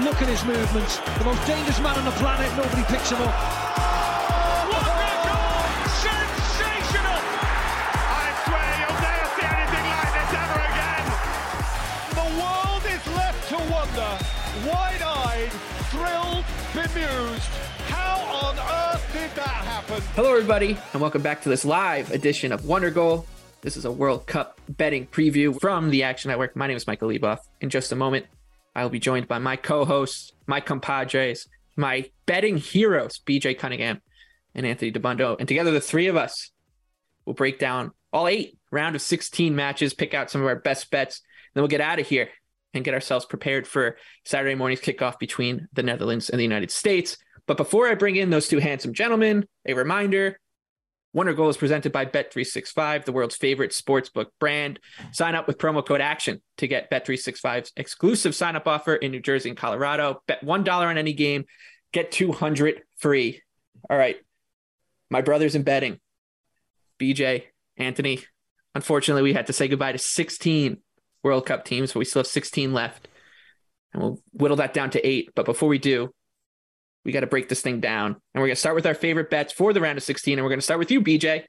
Look at his movements. The most dangerous man on the planet. Nobody picks him up. What a goal! Sensational! I swear you'll never see anything like this ever again. The world is left to wonder, wide-eyed, thrilled, bemused. How on earth did that happen? Hello, everybody, and welcome back to this live edition of Wondergoal. This is a World Cup betting preview from the Action Network. My name is Michael Leboff. In just a moment, I will be joined by my co-hosts, my compadres, my betting heroes, BJ Cunningham and Anthony Dabbundo. And together, the three of us will break down all eight round of 16 matches, pick out some of our best bets, then we'll get out of here and get ourselves prepared for Saturday morning's kickoff between the Netherlands and the United States. But before I bring in those two handsome gentlemen, a reminder Wondergoal is presented by Bet365, the world's favorite sportsbook brand. Sign up with promo code ACTION to get Bet365's exclusive sign up offer in New Jersey and Colorado. Bet $1 on any game, get 200 free. All right. My brothers in betting, BJ, Anthony. Unfortunately, we had to say goodbye to 16 World Cup teams, but we still have 16 left. And we'll whittle that down to eight. But before we do, we got to break this thing down. And we're going to start with our favorite bets for the round of 16. And we're going to start with you, BJ,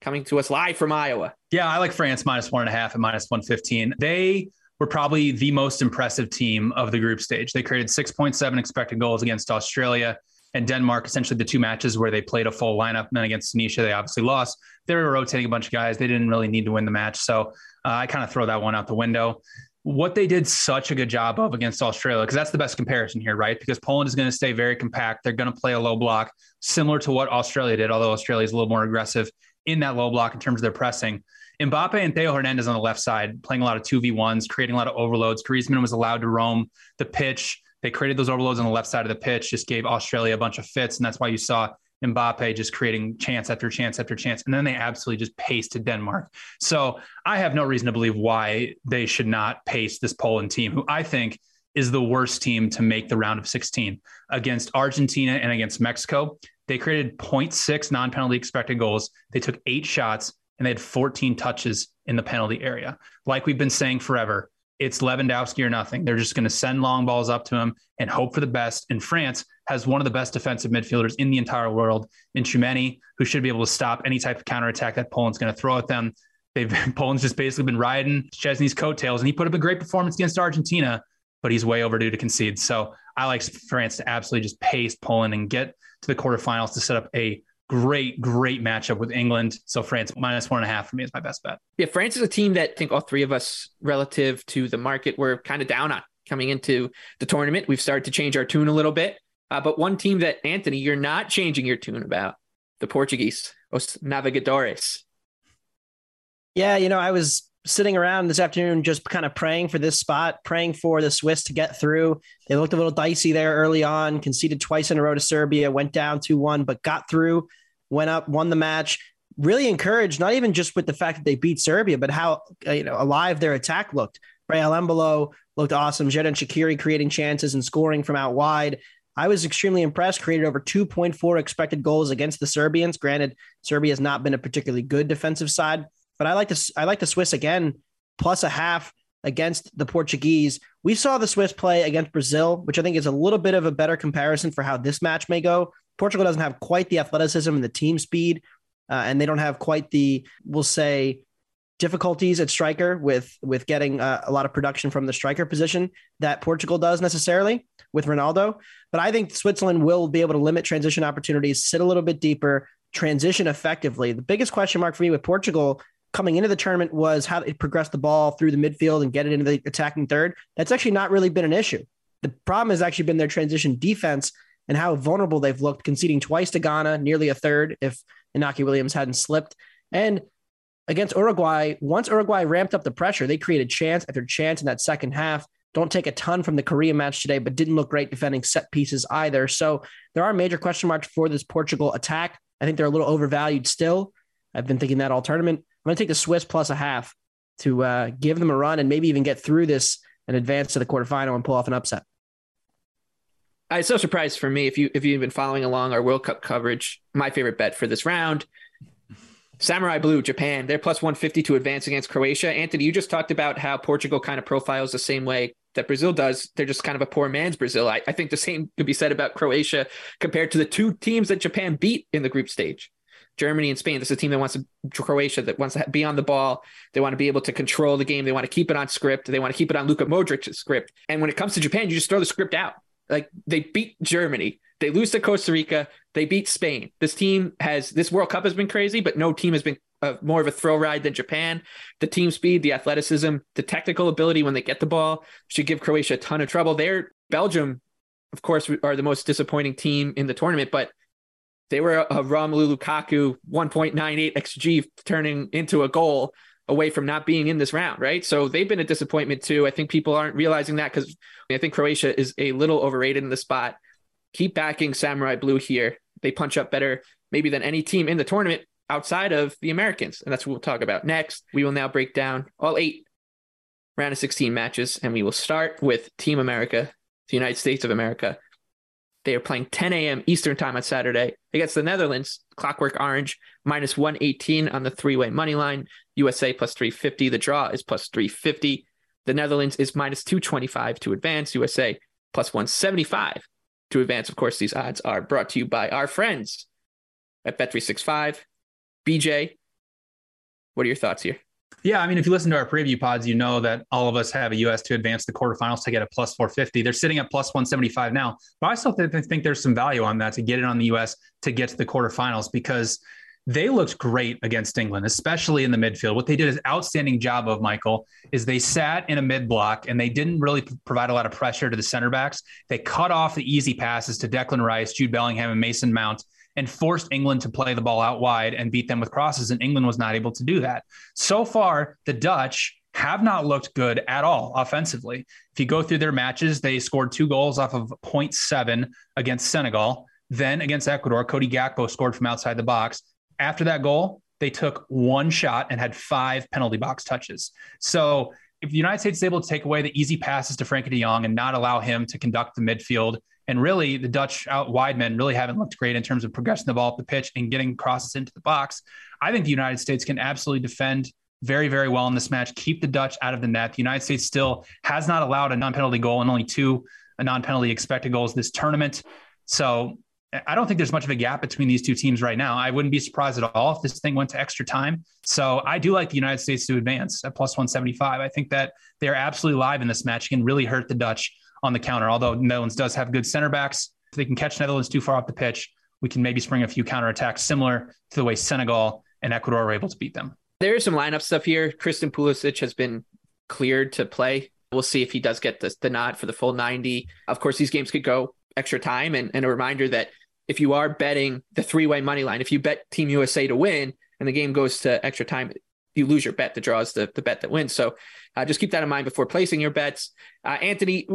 coming to us live from Iowa. Yeah, I like France minus one and a half and minus 115. They were probably the most impressive team of the group stage. They created 6.7 expected goals against Australia and Denmark, essentially the two matches where they played a full lineup. And then against Tunisia, they obviously lost. They were rotating a bunch of guys. They didn't really need to win the match. So uh, I kind of throw that one out the window what they did such a good job of against Australia, because that's the best comparison here, right? Because Poland is going to stay very compact. They're going to play a low block, similar to what Australia did, although Australia is a little more aggressive in that low block in terms of their pressing. Mbappe and Theo Hernandez on the left side, playing a lot of 2v1s, creating a lot of overloads. Griezmann was allowed to roam the pitch. They created those overloads on the left side of the pitch, just gave Australia a bunch of fits. And that's why you saw Mbappe just creating chance after chance after chance. And then they absolutely just to Denmark. So I have no reason to believe why they should not pace this Poland team, who I think is the worst team to make the round of 16 against Argentina and against Mexico. They created 0.6 non penalty expected goals. They took eight shots and they had 14 touches in the penalty area. Like we've been saying forever, it's Lewandowski or nothing. They're just going to send long balls up to him and hope for the best. And France has one of the best defensive midfielders in the entire world in Tchouameni, who should be able to stop any type of counterattack that Poland's going to throw at them. They've Poland's just basically been riding Szczesny's coattails, and he put up a great performance against Argentina, but he's way overdue to concede. So I like France to absolutely just pace Poland and get to the quarterfinals to set up a great, great matchup with England. So France minus one and a half for me is my best bet. Yeah, France is a team that I think all three of us, relative to the market, were kind of down on coming into the tournament. We've started to change our tune a little bit. Uh, but one team that, Anthony, you're not changing your tune about the Portuguese, Os Navegadores. Yeah, you know, I was sitting around this afternoon just kind of praying for this spot, praying for the Swiss to get through. They looked a little dicey there early on, conceded twice in a row to Serbia, went down 2 1, but got through, went up, won the match. Really encouraged, not even just with the fact that they beat Serbia, but how uh, you know alive their attack looked. Rafael Embolo looked awesome. Xherdan Shaqiri creating chances and scoring from out wide. I was extremely impressed. Created over 2.4 expected goals against the Serbians. Granted, Serbia has not been a particularly good defensive side, but I like this. I like the Swiss again, plus a half against the Portuguese. We saw the Swiss play against Brazil, which I think is a little bit of a better comparison for how this match may go. Portugal doesn't have quite the athleticism and the team speed, uh, and they don't have quite the, we'll say, difficulties at striker with with getting uh, a lot of production from the striker position that Portugal does necessarily with Ronaldo. But I think Switzerland will be able to limit transition opportunities, sit a little bit deeper, transition effectively. The biggest question mark for me with Portugal coming into the tournament was how it progressed the ball through the midfield and get it into the attacking third. That's actually not really been an issue. The problem has actually been their transition defense and how vulnerable they've looked, conceding twice to Ghana, nearly a third if Inaki Williams hadn't slipped. And against Uruguay, once Uruguay ramped up the pressure, they created chance after chance in that second half. don't take a ton from the Korea match today, but didn't look great defending set pieces either. So there are major question marks for this Portugal attack. I think they're a little overvalued still. I've been thinking that all tournament. I'm going to take the Swiss plus a half to uh, give them a run and maybe even get through this and advance to the quarterfinal and pull off an upset. It's so surprised for me if you if you've been following along our World Cup coverage. My favorite bet for this round, Samurai Blue, Japan. They're plus 150 to advance against Croatia. Anthony, you just talked about how Portugal kind of profiles the same way that Brazil does. They're just kind of a poor man's Brazil. I, I think the same could be said about Croatia compared to the two teams that Japan beat in the group stage. Germany and Spain. This is a team that wants to Croatia that wants to be on the ball. They want to be able to control the game. They want to keep it on script. They want to keep it on Luka Modric's script. And when it comes to Japan, you just throw the script out. Like they beat Germany, they lose to Costa Rica, they beat Spain. This team has this World Cup has been crazy, but no team has been uh, more of a thrill ride than Japan. The team speed, the athleticism, the technical ability when they get the ball should give Croatia a ton of trouble. They're Belgium, of course, are the most disappointing team in the tournament, but they were a, a Romelu Lukaku 1.98 xG turning into a goal away from not being in this round, right? So they've been a disappointment too. I think people aren't realizing that because I think Croatia is a little overrated in the spot. Keep backing Samurai Blue here. They punch up better maybe than any team in the tournament outside of the Americans. And that's what we'll talk about next. We will now break down all eight round of 16 matches, and we will start with Team America, the United States of America. They are playing 10 a.m. Eastern time on Saturday against the Netherlands. Clockwork Orange minus 118 on the three way money line. USA plus 350. The draw is plus 350. The Netherlands is minus 225 to advance. USA plus 175 to advance. Of course, these odds are brought to you by our friends at Bet365. BJ, what are your thoughts here? Yeah, I mean, if you listen to our preview pods, you know that all of us have a US to advance the quarterfinals to get a plus 450. They're sitting at plus 175 now, but I still think there's some value on that to get it on the US to get to the quarterfinals because they looked great against England, especially in the midfield. What they did is outstanding job of Michael is they sat in a mid block and they didn't really provide a lot of pressure to the center backs. They cut off the easy passes to Declan Rice, Jude Bellingham, and Mason Mount and forced England to play the ball out wide and beat them with crosses. And England was not able to do that. So far, the Dutch have not looked good at all offensively. If you go through their matches, they scored two goals off of 0.7 against Senegal. Then against Ecuador, Cody Gakpo scored from outside the box. After that goal, they took one shot and had five penalty box touches. So if the United States is able to take away the easy passes to Frenkie de Jong and not allow him to conduct the midfield and really, the Dutch out wide men really haven't looked great in terms of progressing the ball up the pitch and getting crosses into the box. I think the United States can absolutely defend very, very well in this match, keep the Dutch out of the net. The United States still has not allowed a non penalty goal and only two uh, non penalty expected goals this tournament. So I don't think there's much of a gap between these two teams right now. I wouldn't be surprised at all if this thing went to extra time. So I do like the United States to advance at plus 175. I think that they're absolutely live in this match, can really hurt the Dutch on the counter. Although Netherlands does have good center backs, if they can catch Netherlands too far off the pitch, we can maybe spring a few counter attacks similar to the way Senegal and Ecuador were able to beat them. There is some lineup stuff here. Christian Pulisic has been cleared to play. We'll see if he does get the, the nod for the full 90. Of course, these games could go extra time. And, and a reminder that if you are betting the three way money line, if you bet Team USA to win and the game goes to extra time, you lose your bet. The draw is the, the bet that wins. So uh, just keep that in mind before placing your bets. Uh, Anthony,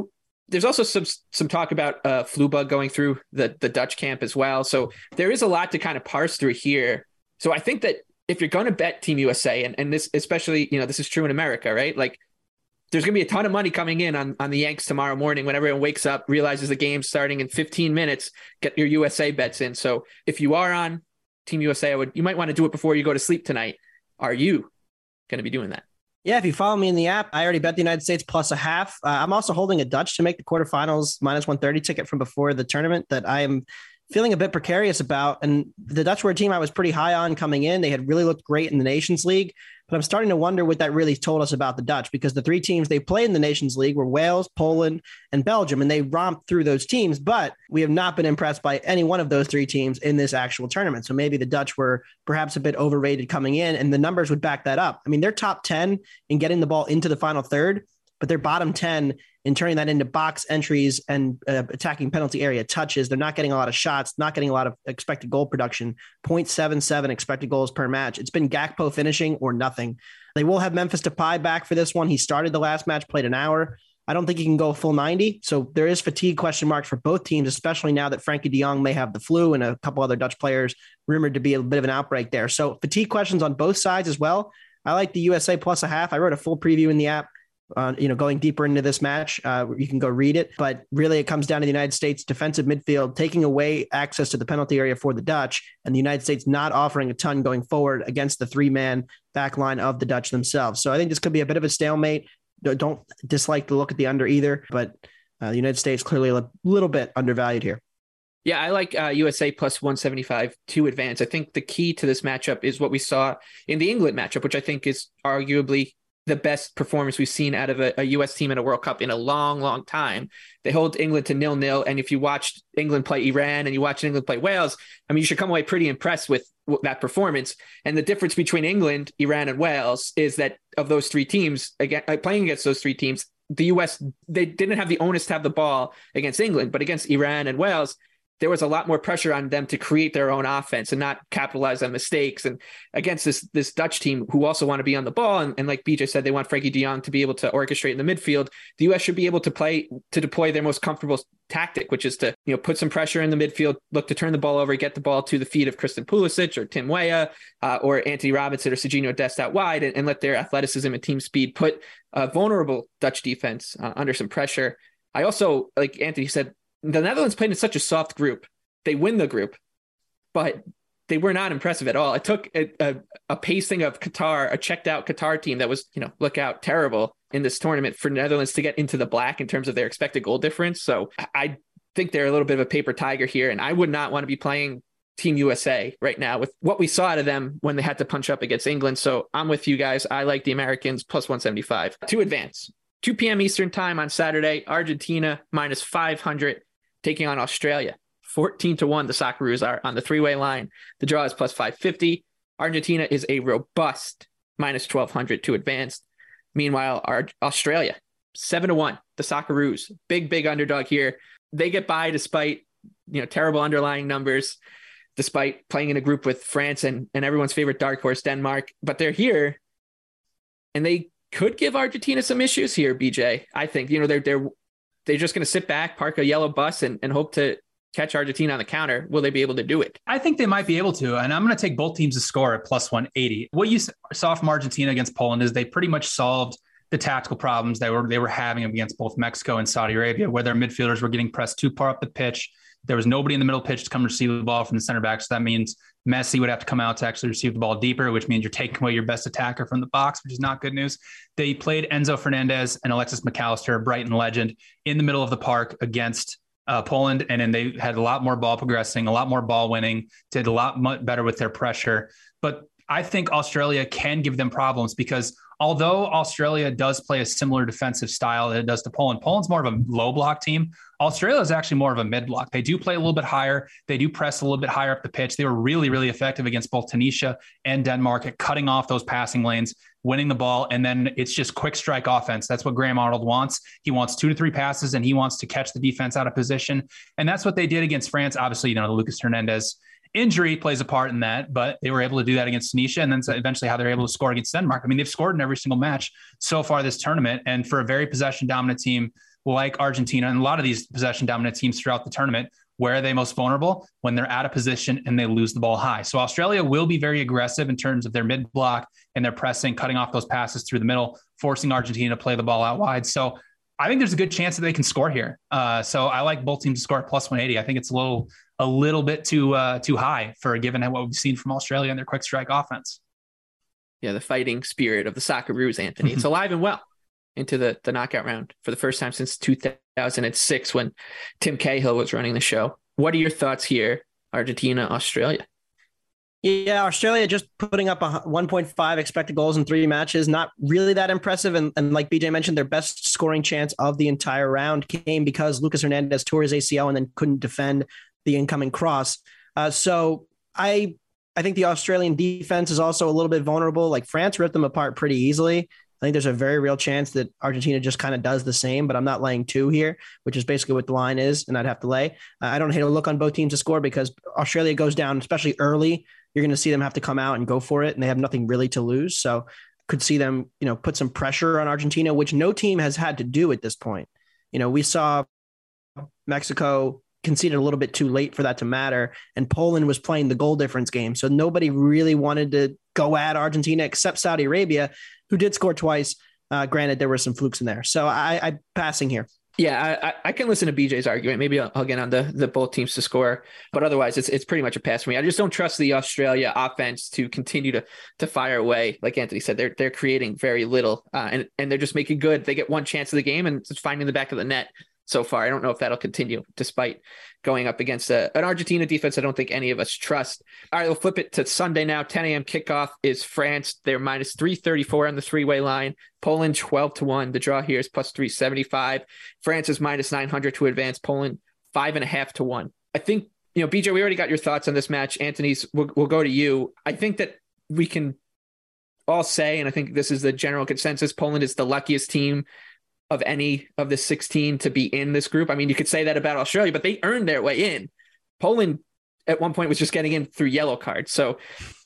there's also some some talk about uh, flu bug going through the the Dutch camp as well. So there is a lot to kind of parse through here. So I think that if you're going to bet Team USA, and, and this especially, you know, this is true in America, right? Like there's going to be a ton of money coming in on, on the Yanks tomorrow morning when everyone wakes up, realizes the game's starting in 15 minutes, get your USA bets in. So if you are on Team USA, I would you might want to do it before you go to sleep tonight. Are you going to be doing that? Yeah, if you follow me in the app, I already bet the United States plus a half. Uh, I'm also holding a Dutch to make the quarterfinals minus 130 ticket from before the tournament that I am feeling a bit precarious about. And the Dutch were a team I was pretty high on coming in. They had really looked great in the Nations League. But I'm starting to wonder what that really told us about the Dutch because the three teams they played in the Nations League were Wales, Poland, and Belgium, and they romped through those teams. But we have not been impressed by any one of those three teams in this actual tournament. So maybe the Dutch were perhaps a bit overrated coming in, and the numbers would back that up. I mean, they're top 10 in getting the ball into the final third, but they're bottom 10 in turning that into box entries and uh, attacking penalty area touches. They're not getting a lot of shots, not getting a lot of expected goal production. 0.77 expected goals per match. It's been Gakpo finishing or nothing. They will have Memphis Depay back for this one. He started the last match, played an hour. I don't think he can go full 90. So there is fatigue question marks for both teams, especially now that Frenkie de Jong may have the flu and a couple other Dutch players rumored to be a bit of an outbreak there. So fatigue questions on both sides as well. I like the USA plus a half. I wrote a full preview in the app. You know, going deeper into this match, uh, you can go read it. But really, it comes down to the United States defensive midfield taking away access to the penalty area for the Dutch, and the United States not offering a ton going forward against the three man back line of the Dutch themselves. So I think this could be a bit of a stalemate don't dislike the look at the under either, but uh, the United States clearly a little bit undervalued here. Yeah, I like uh, USA plus 175 to advance. I think the key to this matchup is what we saw in the England matchup, which I think is arguably the best performance we've seen out of a, a, U.S. team in a World Cup in a long, long time. They hold England to nil nil, and if you watched England play Iran and you watched England play Wales, I mean, you should come away pretty impressed with that performance. And the difference between England, Iran, and Wales is that of those three teams, again, uh, playing against those three teams, the U.S. they didn't have the onus to have the ball against England, but against Iran and Wales, there was a lot more pressure on them to create their own offense and not capitalize on mistakes. And against this this Dutch team who also want to be on the ball, and, and like BJ said, they want Frenkie De Jong to be able to orchestrate in the midfield. The U.S. should be able to play to deploy their most comfortable tactic, which is to you know put some pressure in the midfield, look to turn the ball over, get the ball to the feet of Christian Pulisic or Tim Weah uh, or Antonee Robinson or Sergiño Dest out wide, and, and, let their athleticism and team speed put a vulnerable Dutch defense uh, under some pressure. I also, like Anthony said, the Netherlands played in such a soft group. They win the group, but they were not impressive at all. It took a, a, a, pacing of Qatar, a checked out Qatar team that was, you know, look out terrible in this tournament for Netherlands to get into the black in terms of their expected goal difference. So I think they're a little bit of a paper tiger here, and I would not want to be playing Team USA right now with what we saw out of them when they had to punch up against England. So I'm with you guys. I like the Americans plus 175 to advance. 2 p.m. Eastern time on Saturday, Argentina minus 500 taking on Australia. 14 to 1, the Socceroos are on the three way line. The draw is plus 550. Argentina is a robust minus 1200 to advance. Meanwhile, our Australia, 7 to 1, the Socceroos, big, big underdog here. They get by despite you know terrible underlying numbers, despite playing in a group with France and, and everyone's favorite dark horse, Denmark. But they're here and they could give Argentina some issues here, BJ. I think, you know, they're they're they're just going to sit back, park a yellow bus, and, and hope to catch Argentina on the counter. Will they be able to do it? I think they might be able to. And I'm going to take both teams to score at plus 180. What you saw from Argentina against Poland is they pretty much solved the tactical problems they were they were having against both Mexico and Saudi Arabia, where their midfielders were getting pressed too far up the pitch. There was nobody in the middle pitch to come receive the ball from the center back. So that means Messi would have to come out to actually receive the ball deeper, which means you're taking away your best attacker from the box, which is not good news. They played Enzo Fernandez and Alexis Mac Allister, Brighton legend, in the middle of the park against uh, Poland, and then they had a lot more ball progressing, a lot more ball winning, did a lot better with their pressure. But I think Australia can give them problems because although Australia does play a similar defensive style that it does to Poland, Poland's more of a low block team. Australia is actually more of a mid block. They do play a little bit higher. They do press a little bit higher up the pitch. They were really, really effective against both Tunisia and Denmark at cutting off those passing lanes, winning the ball, and then it's just quick strike offense. That's what Graham Arnold wants. He wants two to three passes, and he wants to catch the defense out of position. And that's what they did against France. Obviously, you know, the Lucas Hernandez injury plays a part in that, but they were able to do that against Tunisia and then eventually how they're able to score against Denmark. I mean, they've scored in every single match so far this tournament. And for a very possession dominant team like Argentina and a lot of these possession dominant teams throughout the tournament, where are they most vulnerable? When they're out of position and they lose the ball high. So Australia will be very aggressive in terms of their mid block and their pressing, cutting off those passes through the middle, forcing Argentina to play the ball out wide. So I think there's a good chance that they can score here. Uh, so I like both teams to score at plus 180. I think it's a little a little bit too uh, too high for given what we've seen from Australia and their quick strike offense. Yeah, the fighting spirit of the Socceroos, Anthony. It's alive and well into the, the knockout round for the first time since 2006 when Tim Cahill was running the show. What are your thoughts here, Argentina, Australia? Yeah, Australia just putting up a 1.5 expected goals in three matches. Not really that impressive. And, and like BJ mentioned, their best scoring chance of the entire round came because Lucas Hernandez tore his ACL and then couldn't defend the incoming cross. Uh, so I I think the Australian defense is also a little bit vulnerable. Like France ripped them apart pretty easily. I think there's a very real chance that Argentina just kind of does the same, but I'm not laying two here, which is basically what the line is, and I'd have to lay. Uh, I don't hate a look on both teams to score because Australia goes down, especially early. You're going to see them have to come out and go for it, and they have nothing really to lose. So could see them, you know, put some pressure on Argentina, which no team has had to do at this point. You know, we saw Mexico conceded a little bit too late for that to matter. And Poland was playing the goal difference game. So nobody really wanted to go at Argentina except Saudi Arabia, who did score twice. Uh, granted, there were some flukes in there. So I, I passing here. Yeah, I, I can listen to BJ's argument. Maybe I'll, I'll, get on the, the both teams to score, but otherwise, it's it's pretty much a pass for me. I just don't trust the Australia offense to continue to to fire away. Like Anthony said, they're they're creating very little, uh, and and they're just making good. They get one chance of the game and it's finding the back of the net so far. I don't know if that'll continue despite going up against a, an Argentina defense I don't think any of us trust. All right, we'll flip it to Sunday now. 10 a.m. kickoff is France. They're minus 334 on the three way line. Poland 12 to 1. The draw here is plus 375. France is minus 900 to advance. Poland five and a half to one. I think, you know, BJ, we already got your thoughts on this match. Anthony's, we'll, we'll go to you. I think that we can all say, and I think this is the general consensus Poland is the luckiest team of any of the 16 to be in this group. I mean, you could say that about Australia, but they earned their way in. Poland at one point was just getting in through yellow cards. So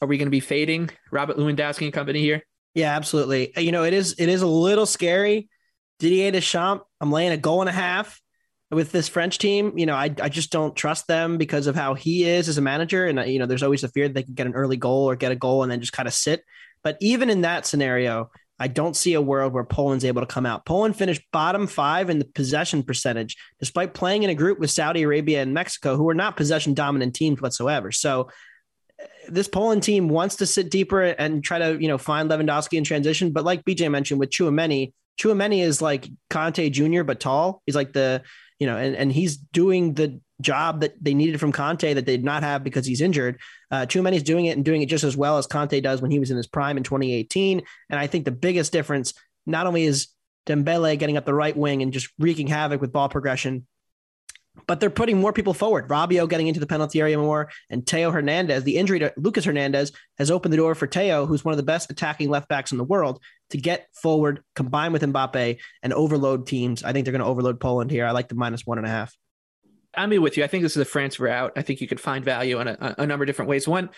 are we going to be fading Robert Lewandowski and company here? Yeah, absolutely. Uh, you know, it is it is a little scary. Didier Deschamps, I'm laying a goal and a half with this French team. You know, I, I just don't trust them because of how he is as a manager. And, uh, you know, there's always a fear that they could get an early goal or get a goal and then just kind of sit. But even in that scenario, I don't see a world where Poland's able to come out. Poland finished bottom five in the possession percentage, despite playing in a group with Saudi Arabia and Mexico, who are not possession dominant teams whatsoever. So uh, this Poland team wants to sit deeper and try to, you know, find Lewandowski in transition. But like BJ mentioned with Tchouameni, Tchouameni is like Kanté Jr., but tall. He's like the, you know, and, and he's doing the job that they needed from Kanté that they did not have because he's injured. Uh, Tchouameni's doing it and doing it just as well as Kanté does when he was in his prime in 2018. And I think the biggest difference not only is Dembele getting up the right wing and just wreaking havoc with ball progression, but they're putting more people forward. Rabiot getting into the penalty area more, and Theo Hernandez. The injury to Lucas Hernandez has opened the door for Theo, who's one of the best attacking left backs in the world, to get forward, combine with Mbappe, and overload teams. I think they're going to overload Poland here. I like the minus one and a half. I'm with you. I think this is a France route. I think you could find value in a, a number of different ways. One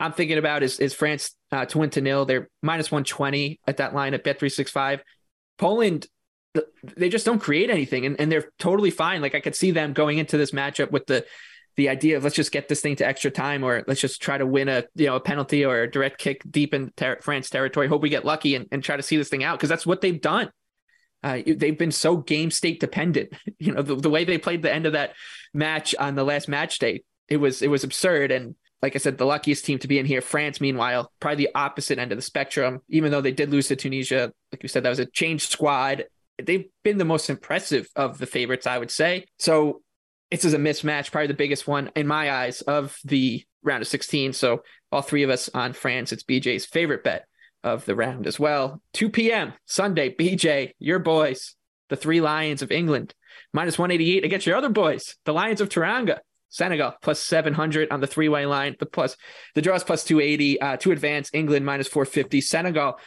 I'm thinking about is is France uh, to win to nil. They're minus 120 at that line at Bet365. Poland, they just don't create anything, and, and they're totally fine. Like I could see them going into this matchup with the the idea of let's just get this thing to extra time, or let's just try to win a you know a penalty or a direct kick deep in ter- France territory. Hope we get lucky and, and try to see this thing out because that's what they've done. Uh, they've been so game state dependent. You know, the, the way they played the end of that match on the last match day, it was it was absurd. And like I said, the luckiest team to be in here. France, meanwhile, probably the opposite end of the spectrum. Even though they did lose to Tunisia, like you said, that was a changed squad. They've been the most impressive of the favorites, I would say. So this is a mismatch, probably the biggest one in my eyes of the round of 16. So all three of us on France. It's BJ's favorite bet of the round as well. 2 p.m. Sunday, BJ, your boys, the three Lions of England, minus 188 against your other boys, the Lions of Teranga. Senegal plus 700 on the three way line. The plus the draws plus 280 uh, to advance. England minus 450. Senegal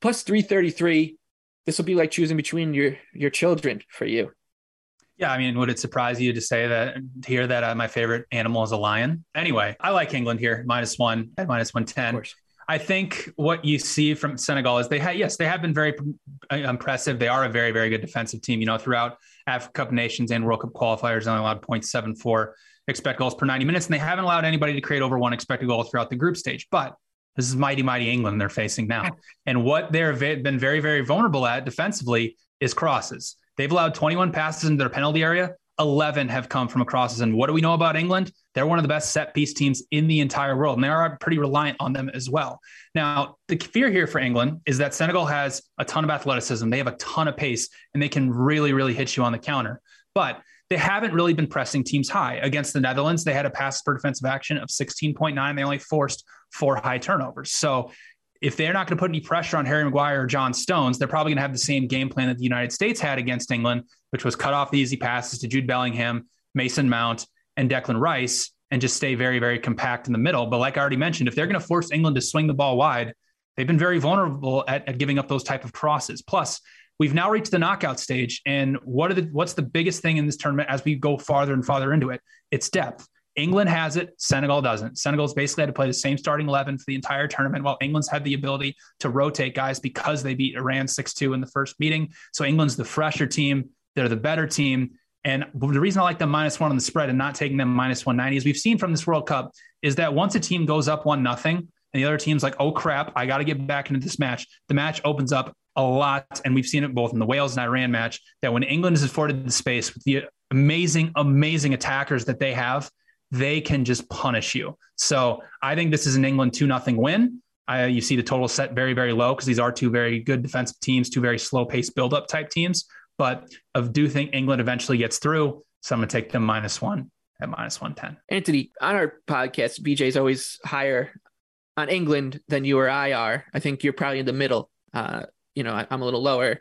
plus 333. This will be like choosing between your your children for you. Yeah, I mean, would it surprise you to say that to hear that uh, my favorite animal is a lion? Anyway, I like England here minus one at minus one ten. I think what you see from Senegal is they had, yes, they have been very impressive. They are a very, very good defensive team. You know, throughout Africa Cup nations and World Cup qualifiers, they only allowed 0.74 expect goals per 90 minutes, and they haven't allowed anybody to create over one expected goal throughout the group stage. But this is mighty, mighty England they're facing now. And what they've been very, very vulnerable at defensively is crosses. They've allowed 21 passes into their penalty area. 11 have come from crosses. And what do we know about England? They're one of the best set piece teams in the entire world, and they are pretty reliant on them as well. Now, the fear here for England is that Senegal has a ton of athleticism, they have a ton of pace, and they can really, really hit you on the counter. But they haven't really been pressing teams high. Against the Netherlands, they had a pass per defensive action of 16.9. They only forced four high turnovers. So if they're not going to put any pressure on Harry Maguire or John Stones, they're probably going to have the same game plan that the United States had against England, which was cut off the easy passes to Jude Bellingham, Mason Mount, and Declan Rice, and just stay very, very compact in the middle. But like I already mentioned, if they're going to force England to swing the ball wide, they've been very vulnerable at, at giving up those type of crosses. Plus, we've now reached the knockout stage, and what are the what's the biggest thing in this tournament as we go farther and farther into it? It's depth. England has it, Senegal doesn't. Senegal's basically had to play the same starting 11 for the entire tournament, while England's had the ability to rotate guys because they beat Iran 6 2 in the first meeting. So England's the fresher team, they're the better team. And the reason I like them minus one on the spread and not taking them minus 190 is we've seen from this World Cup is that once a team goes up one nothing and the other team's like, oh crap, I got to get back into this match, the match opens up a lot. And we've seen it both in the Wales and Iran match that when England is afforded the space with the amazing, amazing attackers that they have, they can just punish you. So I think this is an England 2 nothing win. I, you see the total set very, very low because these are two very good defensive teams, two very slow pace build-up type teams. But I do think England eventually gets through. So I'm going to take them minus one at minus 110. Anthony, on our podcast, BJ's always higher on England than you or I are. I think you're probably in the middle. Uh, you know, I, I'm a little lower.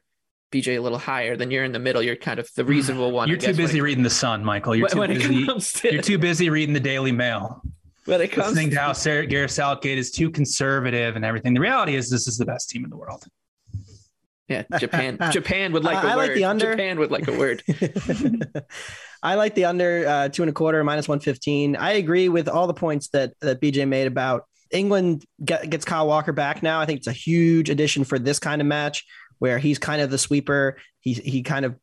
BJ a little higher, then you're in the middle. You're kind of the reasonable one. You're too busy reading the Sun, Michael. You're too busy. To, you're too busy reading the Daily Mail. When it comes listening to, to how Sarah, Gareth Southgate is too conservative and everything. The reality is, this is the best team in the world. Yeah, Japan. Japan would like a I word. like the under. Japan would like a word. I like the under uh, two and a quarter minus one fifteen. I agree with all the points that that BJ made about England get, gets Kyle Walker back now. I think it's a huge addition for this kind of match where he's kind of the sweeper. He's he kind of,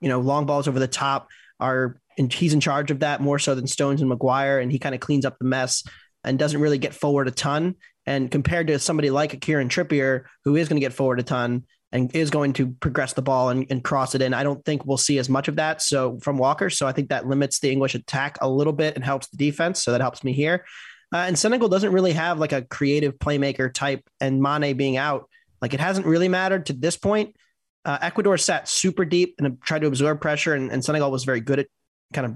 you know, long balls over the top are and he's in charge of that more so than Stones and Maguire, and he kind of cleans up the mess and doesn't really get forward a ton. And compared to somebody like a Kieran Trippier, who is going to get forward a ton and is going to progress the ball and, and cross it in, I don't think we'll see as much of that. So from Walker, so I think that limits the English attack a little bit and helps the defense. So that helps me here. Uh, and Senegal doesn't really have like a creative playmaker type, and Mane being out, like it hasn't really mattered to this point. Uh, Ecuador sat super deep and tried to absorb pressure, and, and Senegal was very good at kind of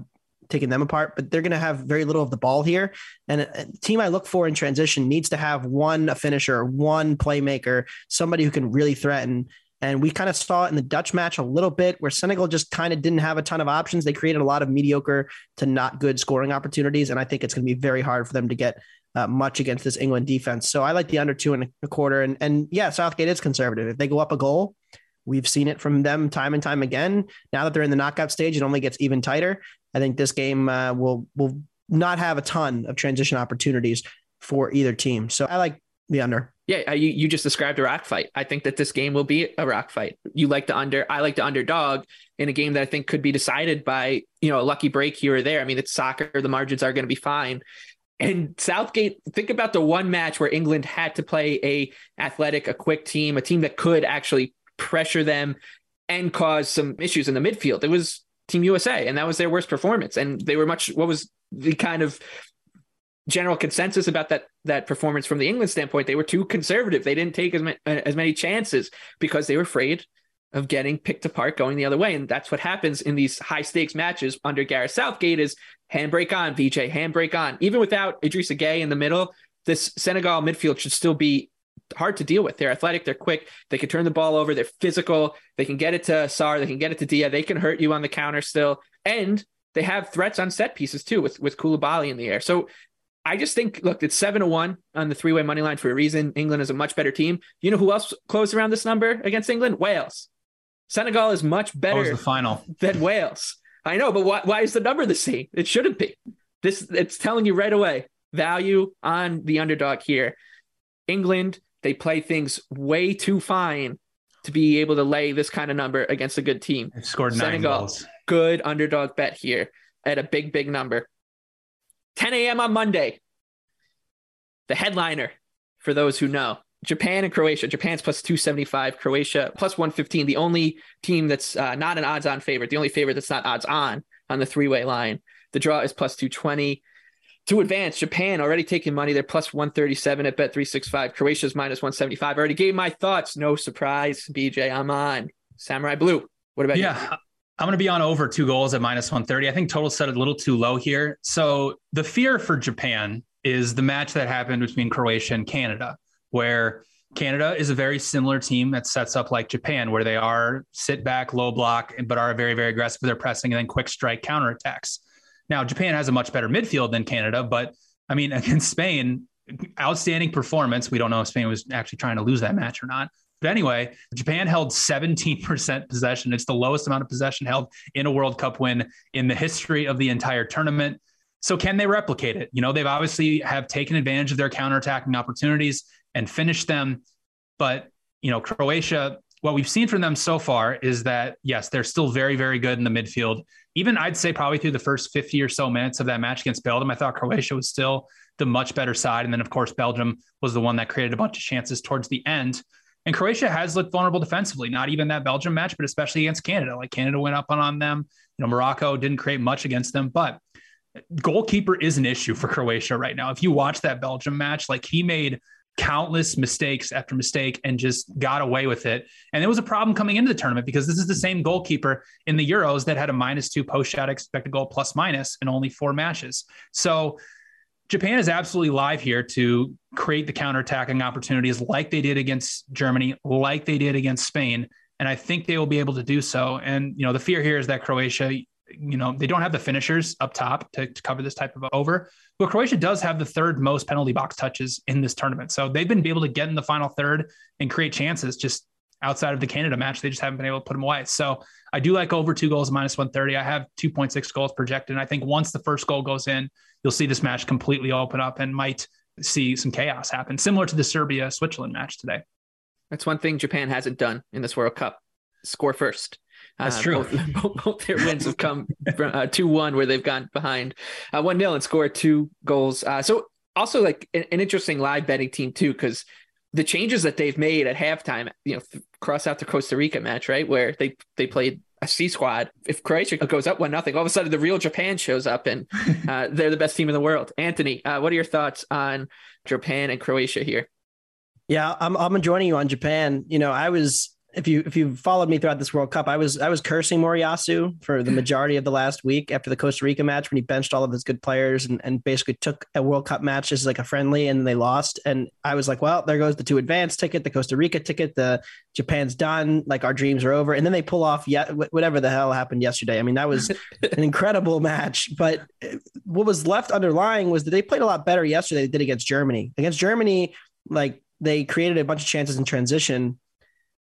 taking them apart, but they're going to have very little of the ball here. And a, a team I look for in transition needs to have one finisher, one playmaker, somebody who can really threaten. And we kind of saw it in the Dutch match a little bit where Senegal just kind of didn't have a ton of options. They created a lot of mediocre to not good scoring opportunities. And I think it's going to be very hard for them to get uh, much against this England defense. So I like the under two and a quarter. And, and yeah, Southgate is conservative. If they go up a goal, we've seen it from them time and time again. Now that they're in the knockout stage, it only gets even tighter. I think this game uh, will will not have a ton of transition opportunities for either team. So I like the under. Yeah, you, you just described a rock fight. I think that this game will be a rock fight. You like the under. I like the underdog in a game that I think could be decided by you know a lucky break here or there. I mean, it's soccer; the margins are going to be fine. And Southgate, think about the one match where England had to play a athletic, a quick team, a team that could actually pressure them and cause some issues in the midfield. It was Team USA, and that was their worst performance. And they were much. What was the kind of general consensus about that that performance from the England standpoint? They were too conservative. They didn't take as many, uh, as many chances because they were afraid of getting picked apart going the other way. And that's what happens in these high stakes matches under Gareth Southgate is handbrake on, BJ, handbrake on. Even without Idrissa Gueye in the middle, this Senegal midfield should still be hard to deal with. They're athletic, they're quick, they can turn the ball over, they're physical, they can get it to Sarr, they can get it to Dia, they can hurt you on the counter still. And they have threats on set pieces too with, with Koulibaly in the air. So I just think, look, it's seven to one on the three way money line for a reason. England is a much better team. You know who else closed around this number against England? Wales. Senegal is much better the final than Wales. I know, but why, why is the number the same? It shouldn't be. This it's telling you right away. Value on the underdog here. England they play things way too fine to be able to lay this kind of number against a good team. Scored nine Senegal, goals. Good underdog bet here at a big, big number. 10 a.m. on Monday. The headliner, for those who know, Japan and Croatia. Japan's plus 275, Croatia plus 115. The only team that's uh, not an odds on favorite, the only favorite that's not odds on on the three way line. The draw is plus 220 to advance, Japan already taking money. They're plus 137 at bet 365. Croatia's minus 175. I already gave my thoughts. No surprise, BJ. I'm on Samurai Blue. What about yeah, you? Yeah. I'm going to be on over two goals at minus 130. I think total set a little too low here. So the fear for Japan is the match that happened between Croatia and Canada, where Canada is a very similar team that sets up like Japan, where they are sit back, low block, but are very, very aggressive their pressing and then quick strike counterattacks. Now, Japan has a much better midfield than Canada, but I mean, against Spain, outstanding performance. We don't know if Spain was actually trying to lose that match or not. But anyway, Japan held 17% possession. It's the lowest amount of possession held in a World Cup win in the history of the entire tournament. So can they replicate it? You know, they've obviously have taken advantage of their counterattacking opportunities and finished them. But, you know, Croatia, what we've seen from them so far is that, yes, they're still very, very good in the midfield. Even I'd say probably through the first 50 or so minutes of that match against Belgium, I thought Croatia was still the much better side. And then, of course, Belgium was the one that created a bunch of chances towards the end. And Croatia has looked vulnerable defensively, not even that Belgium match, but especially against Canada. Like Canada went up on, them. You know, Morocco didn't create much against them, but goalkeeper is an issue for Croatia right now. If you watch that Belgium match, like he made countless mistakes after mistake and just got away with it. And it was a problem coming into the tournament because this is the same goalkeeper in the Euros that had a minus two post shot expected goal plus minus in only four matches. So Japan is absolutely live here to create the counterattacking opportunities like they did against Germany, like they did against Spain. And I think they will be able to do so. And, you know, the fear here is that Croatia, you know, they don't have the finishers up top to, to cover this type of over. But Croatia does have the third most penalty box touches in this tournament. So they've been able to get in the final third and create chances just outside of the Canada match. They just haven't been able to put them away. So I do like over two goals minus 130. I have 2.6 goals projected. And I think once the first goal goes in, you'll see this match completely open up and might see some chaos happen, similar to the Serbia Switzerland match today. That's one thing Japan hasn't done in this World Cup score first. That's uh, true. Both, both, their wins have come from uh, 2 1, where they've gone behind uh, 1 0 and scored two goals. Uh, so, also like an, an, interesting live betting team, too, because the changes that they've made at halftime, you know, cross out the Costa Rica match, right, where they they played a C squad. If Croatia goes up one nothing, all of a sudden the real Japan shows up and uh, they're the best team in the world. Anthony, uh, what are your thoughts on Japan and Croatia here? Yeah, I'm I'm joining you on Japan. You know, I was if you if you followed me throughout this World Cup, I was I was cursing Moriyasu for the majority of the last week after the Costa Rica match when he benched all of his good players and, and basically took a World Cup match as like a friendly and they lost. And I was like, well, there goes the two advanced ticket, the Costa Rica ticket, the Japan's done, like our dreams are over. And then they pull off yet whatever the hell happened yesterday. I mean, that was an incredible match. But uh, what was left underlying was that they played a lot better yesterday than they did against Germany. Against Germany, like they created a bunch of chances in transition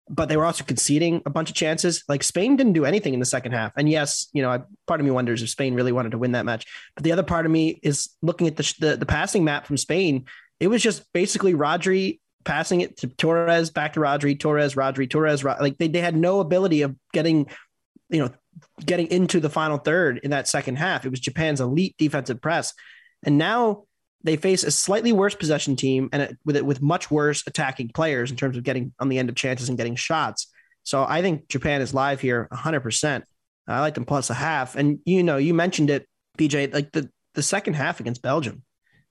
but they were also conceding a bunch of chances. Like Spain didn't do anything in the second half. And yes, you know, part of me wonders if Spain really wanted to win that match. But the other part of me is looking at the the, the passing map from Spain. It was just basically Rodri passing it to Torres, back to Rodri, Torres, Rodri, Torres. Like they, they had no ability of getting, you know, getting into the final third in that second half. It was Japan's elite defensive press. And now they face a slightly worse possession team and with it with much worse attacking players in terms of getting on the end of chances and getting shots. So I think Japan is live here 100%. I like them plus a half. And you know, you mentioned it, BJ, like the, the second half against Belgium,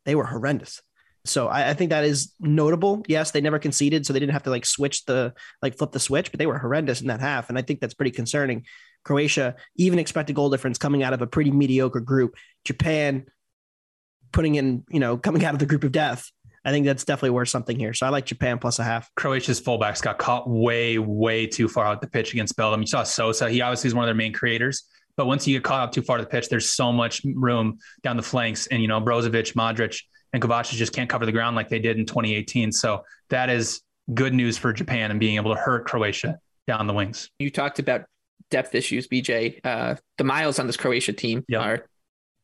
they were horrendous. So I, I, think that is notable. Yes, they never conceded, so they didn't have to like switch the like flip the switch, but they were horrendous in that half. And I think that's pretty concerning. Croatia, even expected goal difference coming out of a pretty mediocre group. Japan, putting in, you know, coming out of the group of death. I think that's definitely worth something here. So I like Japan plus a half. Croatia's fullbacks got caught way, way too far out the pitch against Belgium. You saw Sosa. He obviously is one of their main creators. But once you get caught up too far to the pitch, there's so much room down the flanks. And, you know, Brozovic, Modric, and Kovacic just can't cover the ground like they did in 2018. So that is good news for Japan and being able to hurt Croatia down the wings. You talked about depth issues, BJ. Uh, the miles on this Croatia team yep. are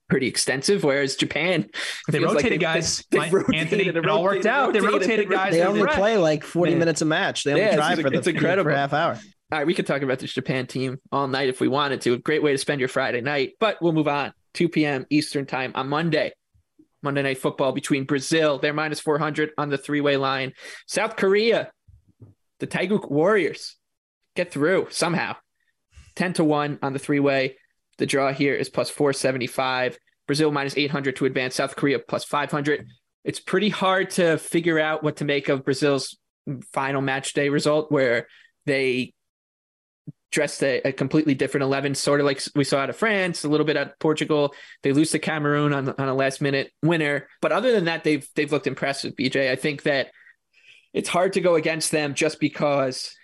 pretty extensive. Whereas Japan, they rotated like guys. They, they rotated, Anthony, it all worked out. They rotated guys. They only play like forty Man. minutes a match. They only yeah, drive for the it's incredible. for half hour. All right, we could talk about this Japan team all night if we wanted to. A great way to spend your Friday night, but we'll move on. 2 p.m. Eastern time on Monday. Monday night football between Brazil, they're minus 400 on the three way line. South Korea, the Taeguk Warriors get through somehow. 10 to 1 on the three way. The draw here is plus 475. Brazil minus 800 to advance. South Korea plus 500. It's pretty hard to figure out what to make of Brazil's final match day result, where they dressed a, a, completely different 11, sort of like we saw out of France, a little bit at Portugal. They lose to Cameroon on, on a last minute winner. But other than that, they've they've looked impressive, BJ. I think that it's hard to go against them just because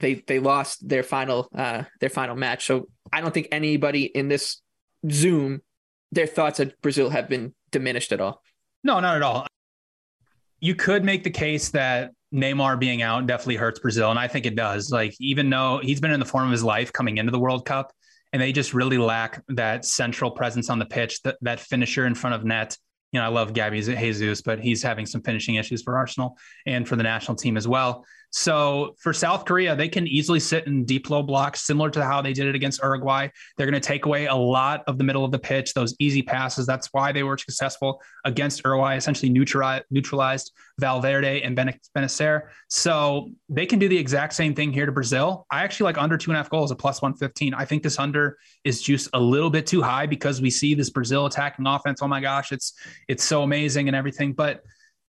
they they lost their final uh their final match. So I don't think anybody in this Zoom, their thoughts of Brazil have been diminished at all. No, not at all. You could make the case that Neymar being out definitely hurts Brazil, and I think it does. Like even though he's been in the form of his life coming into the World Cup, and they just really lack that central presence on the pitch, that, that finisher in front of net. You know, I love Gabby Jesus, but he's having some finishing issues for Arsenal and for the national team as well. So for South Korea, they can easily sit in deep low blocks, similar to how they did it against Uruguay. They're going to take away a lot of the middle of the pitch, those easy passes. That's why they were successful against Uruguay, essentially neutralized, neutralized Valverde and Bentancur. So they can do the exact same thing here to Brazil. I actually like under two and a half goals, a plus 115. I think this under is just a little bit too high because we see this Brazil attacking offense. Oh my gosh, it's it's so amazing and everything. But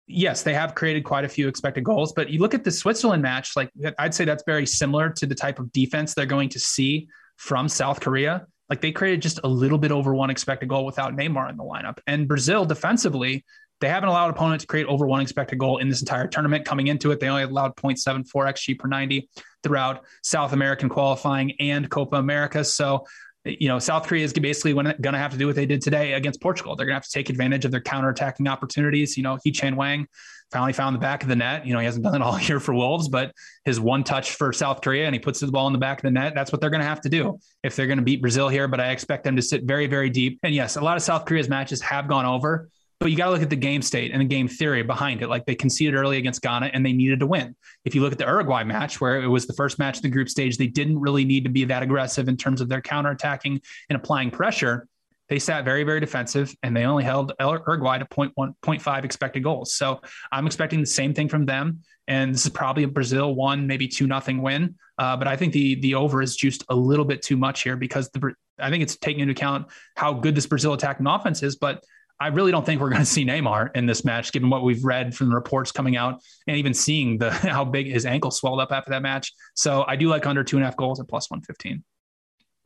yes, they have created quite a few expected goals, but you look at the Switzerland match, like I'd say that's very similar to the type of defense they're going to see from South Korea. Like they created just a little bit over one expected goal without Neymar in the lineup. And Brazil defensively, they haven't allowed opponent to create over one expected goal in this entire tournament. Coming into it, they only allowed 0.74 xG per 90 throughout South American qualifying and Copa America. So you know, South Korea is basically going to have to do what they did today against Portugal. They're going to have to take advantage of their counterattacking opportunities. You know, Hee-chan Hwang finally found the back of the net. You know, he hasn't done it all year for Wolves, but his one touch for South Korea and he puts the ball in the back of the net. That's what they're going to have to do if they're going to beat Brazil here. But I expect them to sit very, very deep. And yes, a lot of South Korea's matches have gone over, but you got to look at the game state and the game theory behind it. Like they conceded early against Ghana and they needed to win. If you look at the Uruguay match, where it was the first match of the group stage, they didn't really need to be that aggressive in terms of their counterattacking and applying pressure. They sat very, very defensive and they only held Uruguay to 0.1, 0.5 expected goals. So I'm expecting the same thing from them. And this is probably a Brazil one, maybe two nothing win. Uh, but I think the the over is just a little bit too much here because the I think it's taking into account how good this Brazil attacking offense is, but I really don't think we're going to see Neymar in this match, given what we've read from the reports coming out and even seeing the how big his ankle swelled up after that match. So I do like under two and a half goals at plus 115.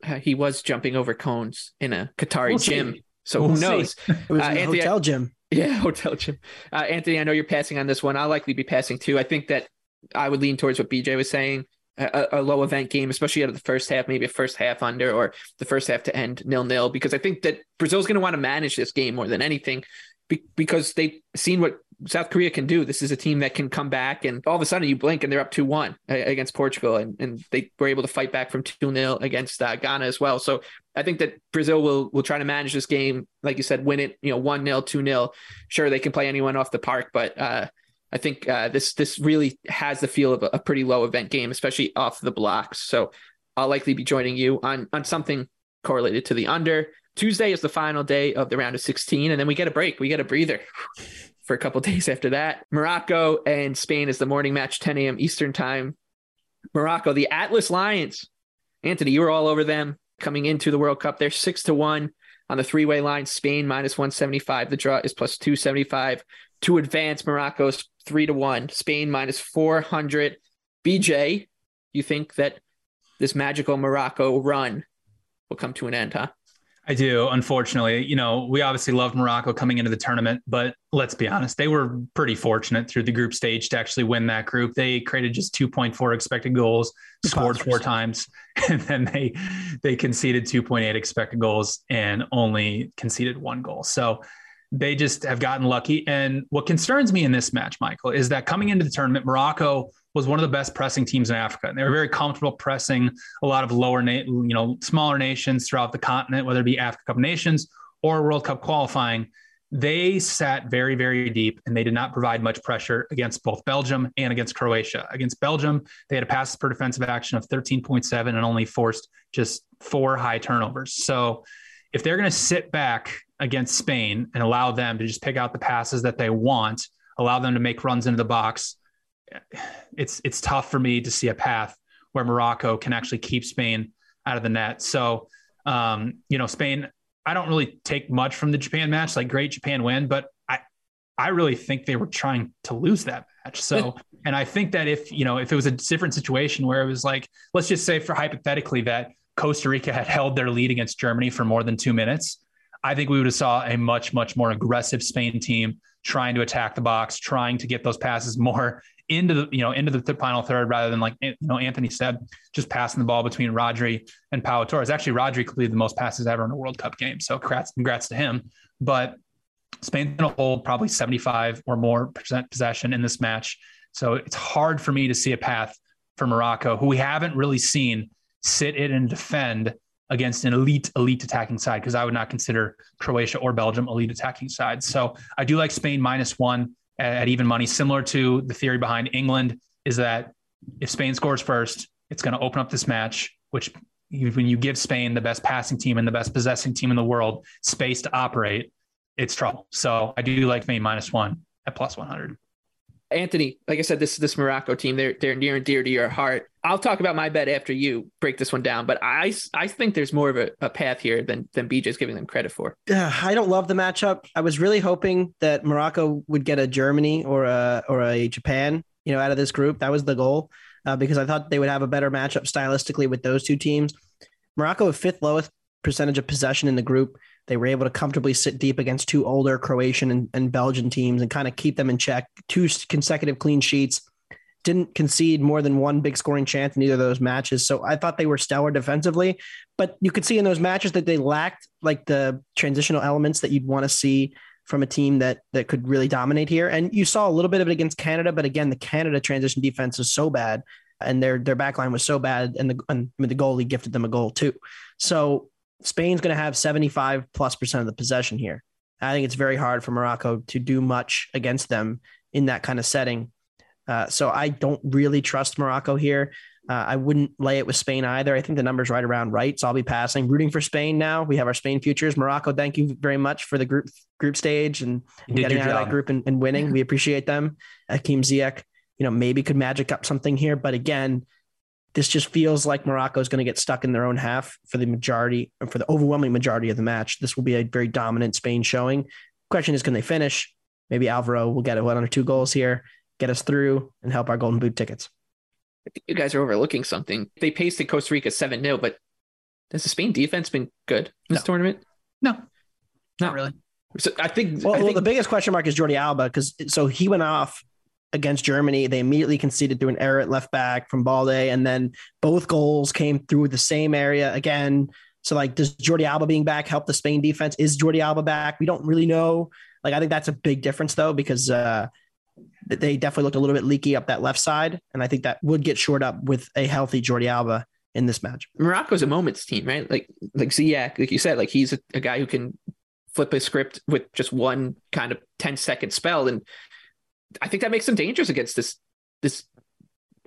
Uh, he was jumping over cones in a Qatari we'll gym. See. So we'll who knows? See. It was uh, Anthony, hotel gym. Yeah, hotel gym. Uh, Anthony, I know you're passing on this one. I'll likely be passing too. I think that I would lean towards what BJ was saying a, a, low event game, especially out of the first half, maybe a first half under or the first half to end nil nil, because I think that Brazil's going to want to manage this game more than anything be, because they've seen what South Korea can do. This is a team that can come back and all of a sudden you blink and they're up 2 1 against Portugal. And, and they were able to fight back from 2 0 against uh, Ghana as well. So I think that Brazil will will try to manage this game. Like you said, win it, you know, 1 0, 2 0. Sure, they can play anyone off the park, but uh, I think uh, this this really has the feel of a, a, pretty low event game, especially off the blocks. So I'll likely be joining you on on something correlated to the under. Tuesday is the final day of the round of 16, and then we get a break. We get a breather for a couple days after that. Morocco and Spain is the morning match, 10 a.m. Eastern time. Morocco, the Atlas Lions. Anthony, you were all over them coming into the World Cup. They're six to one on the three way line. Spain minus 175. The draw is plus 275 to advance. Morocco's three to one. Spain minus 400. BJ, you think that this magical Morocco run will come to an end, huh? I do. Unfortunately, you know, we obviously loved Morocco coming into the tournament, but let's be honest, they were pretty fortunate through the group stage to actually win that group. They created just 2.4 expected goals, scored four times, and then they they conceded 2.8 expected goals and only conceded one goal. So they just have gotten lucky. And what concerns me in this match, Michael, is that coming into the tournament, Morocco was one of the best pressing teams in Africa. And they were very comfortable pressing a lot of lower, na- you know, smaller nations throughout the continent, whether it be Africa Cup nations or World Cup qualifying. They sat very, very deep and they did not provide much pressure against both Belgium and against Croatia. Against Belgium, they had a passes per defensive action of 13.7 and only forced just four high turnovers. So if they're going to sit back against Spain and allow them to just pick out the passes that they want, allow them to make runs into the box, it's it's tough for me to see a path where Morocco can actually keep Spain out of the net. So, um, you know, Spain, I don't really take much from the Japan match. Like, great Japan win, but I I really think they were trying to lose that match. So, and I think that if you know if it was a different situation where it was like, let's just say for hypothetically that Costa Rica had held their lead against Germany for more than two minutes, I think we would have saw a much, much more aggressive Spain team trying to attack the box, trying to get those passes more into the, you know, into the final third rather than like, you know, Anthony said, just passing the ball between Rodri and Pau Torres. Actually, Rodri completed the most passes ever in a World Cup game. So congrats, congrats to him. But Spain's going to hold probably 75 or more percent possession in this match. So it's hard for me to see a path for Morocco, who we haven't really seen sit it and defend against an elite, elite attacking side because I would not consider Croatia or Belgium elite attacking sides. So I do like Spain minus one at, at even money, similar to the theory behind England is that if Spain scores first, it's going to open up this match, which when you give Spain the best passing team and the best possessing team in the world space to operate, it's trouble. So I do like Spain minus one at plus 100. Anthony, like I said, this this Morocco team, they're they're near and dear to your heart. I'll talk about my bet after you break this one down, but I I think there's more of a, a path here than than BJ's giving them credit for. Uh, I don't love the matchup. I was really hoping that Morocco would get a Germany or a or a Japan, you know, out of this group. That was the goal uh, because I thought they would have a better matchup stylistically with those two teams. Morocco, fifth lowest percentage of possession in the group. They were able to comfortably sit deep against two older Croatian and, and Belgian teams and kind of keep them in check. Two consecutive clean sheets. Didn't concede more than one big scoring chance in either of those matches. So I thought they were stellar defensively, but you could see in those matches that they lacked like the transitional elements that you'd want to see from a team that that could really dominate here. And you saw a little bit of it against Canada, but again, the Canada transition defense is so bad, and their their backline was so bad, and the and the goalie gifted them a goal too. So Spain's going to have 75 plus percent of the possession here. I think it's very hard for Morocco to do much against them in that kind of setting. Uh, so I don't really trust Morocco here. Uh, I wouldn't lay it with Spain either. I think the number's right around right. So I'll be passing. Rooting for Spain now. We have our Spain futures. Morocco, thank you very much for the group group stage and, getting out job. of that group and, and winning. We appreciate them. Hakim Ziyech, you know, maybe could magic up something here. But again, this just feels like Morocco is going to get stuck in their own half for the majority, for the overwhelming majority of the match. This will be a very dominant Spain showing. Question is, can they finish? Maybe Alvaro will get it one or two goals here, get us through, and help our Golden Boot tickets. I think you guys are overlooking something. They pasted Costa Rica 7 0, but has the Spain defense been good in this no. tournament? No, not really. So I think, well, I think, well, the biggest question mark is Jordi Alba because so he went off against Germany. They immediately conceded through an error at left back from Balde, and then both goals came through the same area again. So, like, does Jordi Alba being back help the Spain defense? Is Jordi Alba back? We don't really know. Like, I think that's a big difference though, because uh, they definitely looked a little bit leaky up that left side, and I think that would get shored up with a healthy Jordi Alba in this match. Morocco's a moments team, right? Like, like Ziyech, like you said, like he's a, a guy who can flip a script with just one kind of 10 second spell and I think that makes them dangerous against this this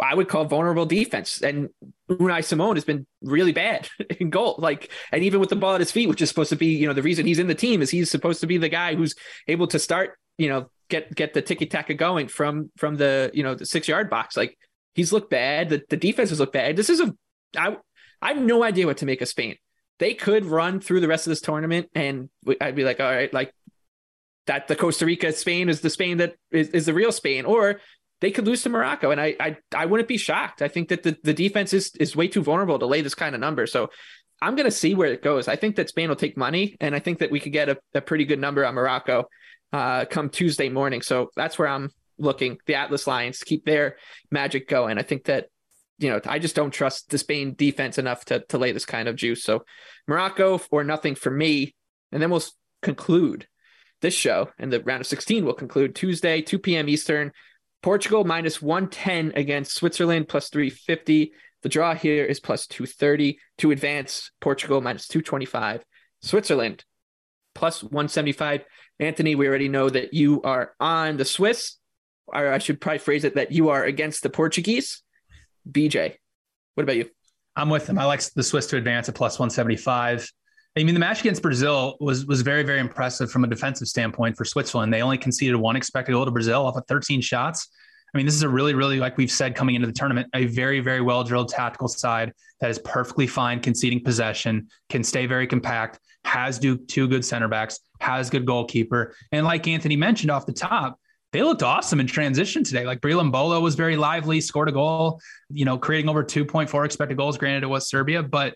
I would call vulnerable defense. And Unai Simon has been really bad in goal. Like, and even with the ball at his feet, which is supposed to be, you know, the reason he's in the team is he's supposed to be the guy who's able to start, you know, get get the tiki taka going from from the you know the six yard box. Like he's looked bad. The the defense has looked bad. This is a I I have no idea what to make of Spain. They could run through the rest of this tournament, and I'd be like, all right, like that the Costa Rica Spain is the Spain that is, is the real Spain, or they could lose to Morocco. And I, I, I wouldn't be shocked. I think that the, the defense is, is way too vulnerable to lay this kind of number. So I'm going to see where it goes. I think that Spain will take money, and I think that we could get a, a pretty good number on Morocco uh, come Tuesday morning. So that's where I'm looking. The Atlas Lions keep their magic going. I think that you know I just don't trust the Spain defense enough to to lay this kind of juice. So Morocco or nothing for me, and then we'll conclude this show and the round of 16 will conclude Tuesday, 2 p.m. Eastern. Portugal minus 110 against Switzerland plus 350. The draw here is plus 230 to advance. Portugal minus 225. Switzerland plus 175. Anthony, we already know that you are on the Swiss, or I should probably phrase it that you are against the Portuguese. BJ, what about you? I'm with them. I like the Swiss to advance at plus 175. I mean, the match against Brazil was was very very impressive from a defensive standpoint for Switzerland. They only conceded one expected goal to Brazil off of 13 shots. I mean, this is a really, really, like we've said coming into the tournament, a very, very well drilled tactical side that is perfectly fine conceding possession, can stay very compact, has do two good center backs, has good goalkeeper. And like Anthony mentioned off the top, they looked awesome in transition today. Like Breel Embolo was very lively, scored a goal, you know, creating over 2.4 expected goals. Granted, it was Serbia, but,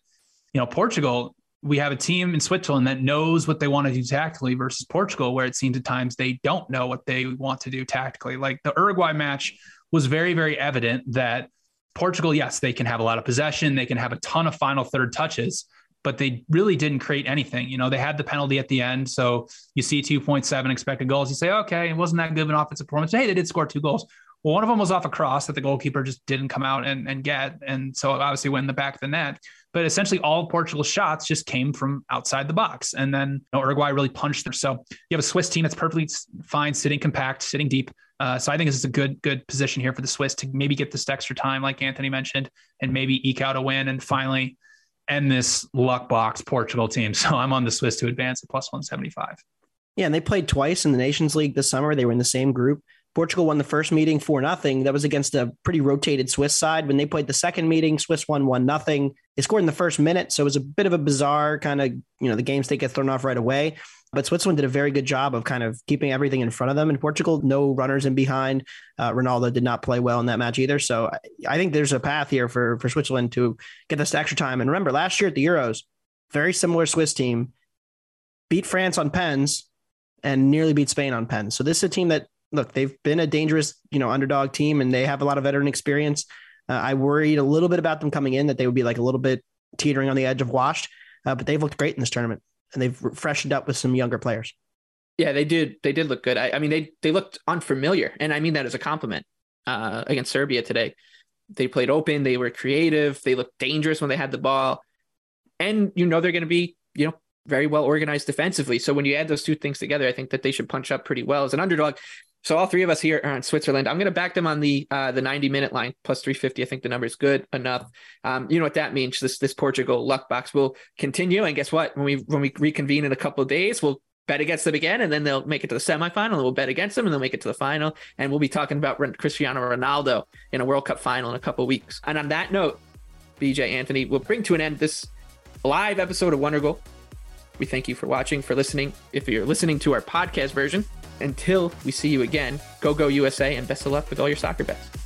you know, Portugal, we have a team in Switzerland that knows what they want to do tactically versus Portugal, where it seems at times they don't know what they want to do tactically. Like the Uruguay match was very, very evident that Portugal, yes, they can have a lot of possession, they can have a ton of final third touches, but they really didn't create anything. You know, they had the penalty at the end. So you see 2.7 expected goals. You say, okay, it wasn't that good of an offensive performance. Hey, they did score two goals. Well, one of them was off a cross that the goalkeeper just didn't come out and, and get. And so obviously went in the back of the net. But essentially all of Portugal's shots just came from outside the box. And then you know, Uruguay really punched them. So you have a Swiss team that's perfectly fine, sitting compact, sitting deep. Uh, so I think this is a good, good position here for the Swiss to maybe get this extra time, like Anthony mentioned, and maybe eke out a win and finally end this luck box Portugal team. So I'm on the Swiss to advance at plus 175. Yeah, and they played twice in the Nations League this summer. They were in the same group. Portugal won the first meeting for nothing. That was against a pretty rotated Swiss side. When they played the second meeting, Swiss won one nothing. They scored in the first minute, so it was a bit of a bizarre kind of you know the game state gets thrown off right away. But Switzerland did a very good job of kind of keeping everything in front of them. And Portugal, no runners in behind. Uh, Ronaldo did not play well in that match either. So I, I think there's a path here for for Switzerland to get this extra time. And remember, last year at the Euros, very similar Swiss team beat France on pens and nearly beat Spain on pens. So this is a team that look, they've been a dangerous, you know, underdog team and they have a lot of veteran experience. Uh, I worried a little bit about them coming in that they would be like a little bit teetering on the edge of washed, uh, but they've looked great in this tournament and they've freshened up with some younger players. Yeah, they did. They did look good. I, I mean, they they looked unfamiliar, and I mean that as a compliment. Uh, against Serbia today, they played open. They were creative. They looked dangerous when they had the ball, and you know they're going to be you know very well organized defensively. So when you add those two things together, I think that they should punch up pretty well as an underdog. So all three of us here are on Switzerland. I'm going to back them on the uh, the 90 minute line plus 350. I think the number is good enough. Um, you know what that means? This this Portugal luck box will continue. And guess what? When we when we reconvene in a couple of days, we'll bet against them again, and then they'll make it to the semifinal, and we'll bet against them, and they'll make it to the final, and we'll be talking about Cristiano Ronaldo in a World Cup final in a couple of weeks. And on that note, BJ Anthony will bring to an end this live episode of Wondergoal. We thank you for watching, for listening. If you're listening to our podcast version, until we see you again, go go USA and best of luck with all your soccer bets.